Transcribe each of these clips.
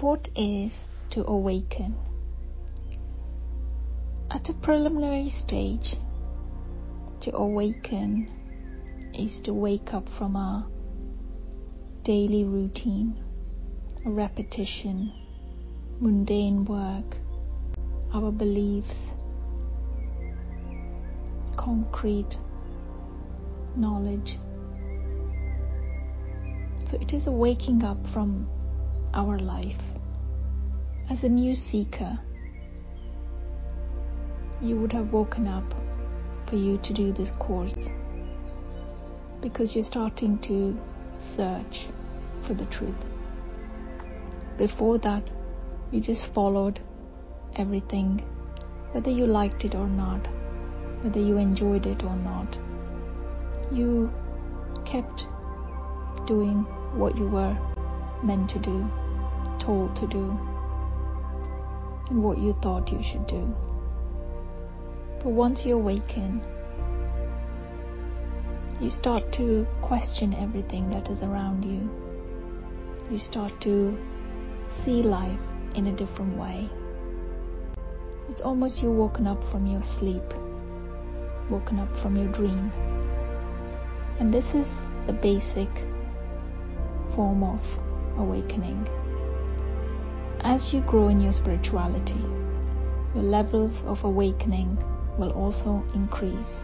What is to awaken? At a preliminary stage, to awaken is to wake up from our daily routine, repetition, mundane work, our beliefs, concrete knowledge. So it is a waking up from our life. As a new seeker, you would have woken up for you to do this course because you're starting to search for the truth. Before that, you just followed everything, whether you liked it or not, whether you enjoyed it or not. You kept doing what you were meant to do, told to do, and what you thought you should do. But once you awaken, you start to question everything that is around you. You start to see life in a different way. It's almost you woken up from your sleep, woken up from your dream. And this is the basic form of awakening. As you grow in your spirituality, your levels of awakening will also increase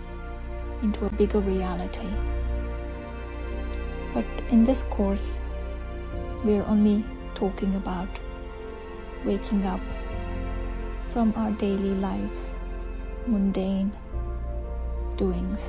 into a bigger reality. But in this course, we are only talking about waking up from our daily lives, mundane doings.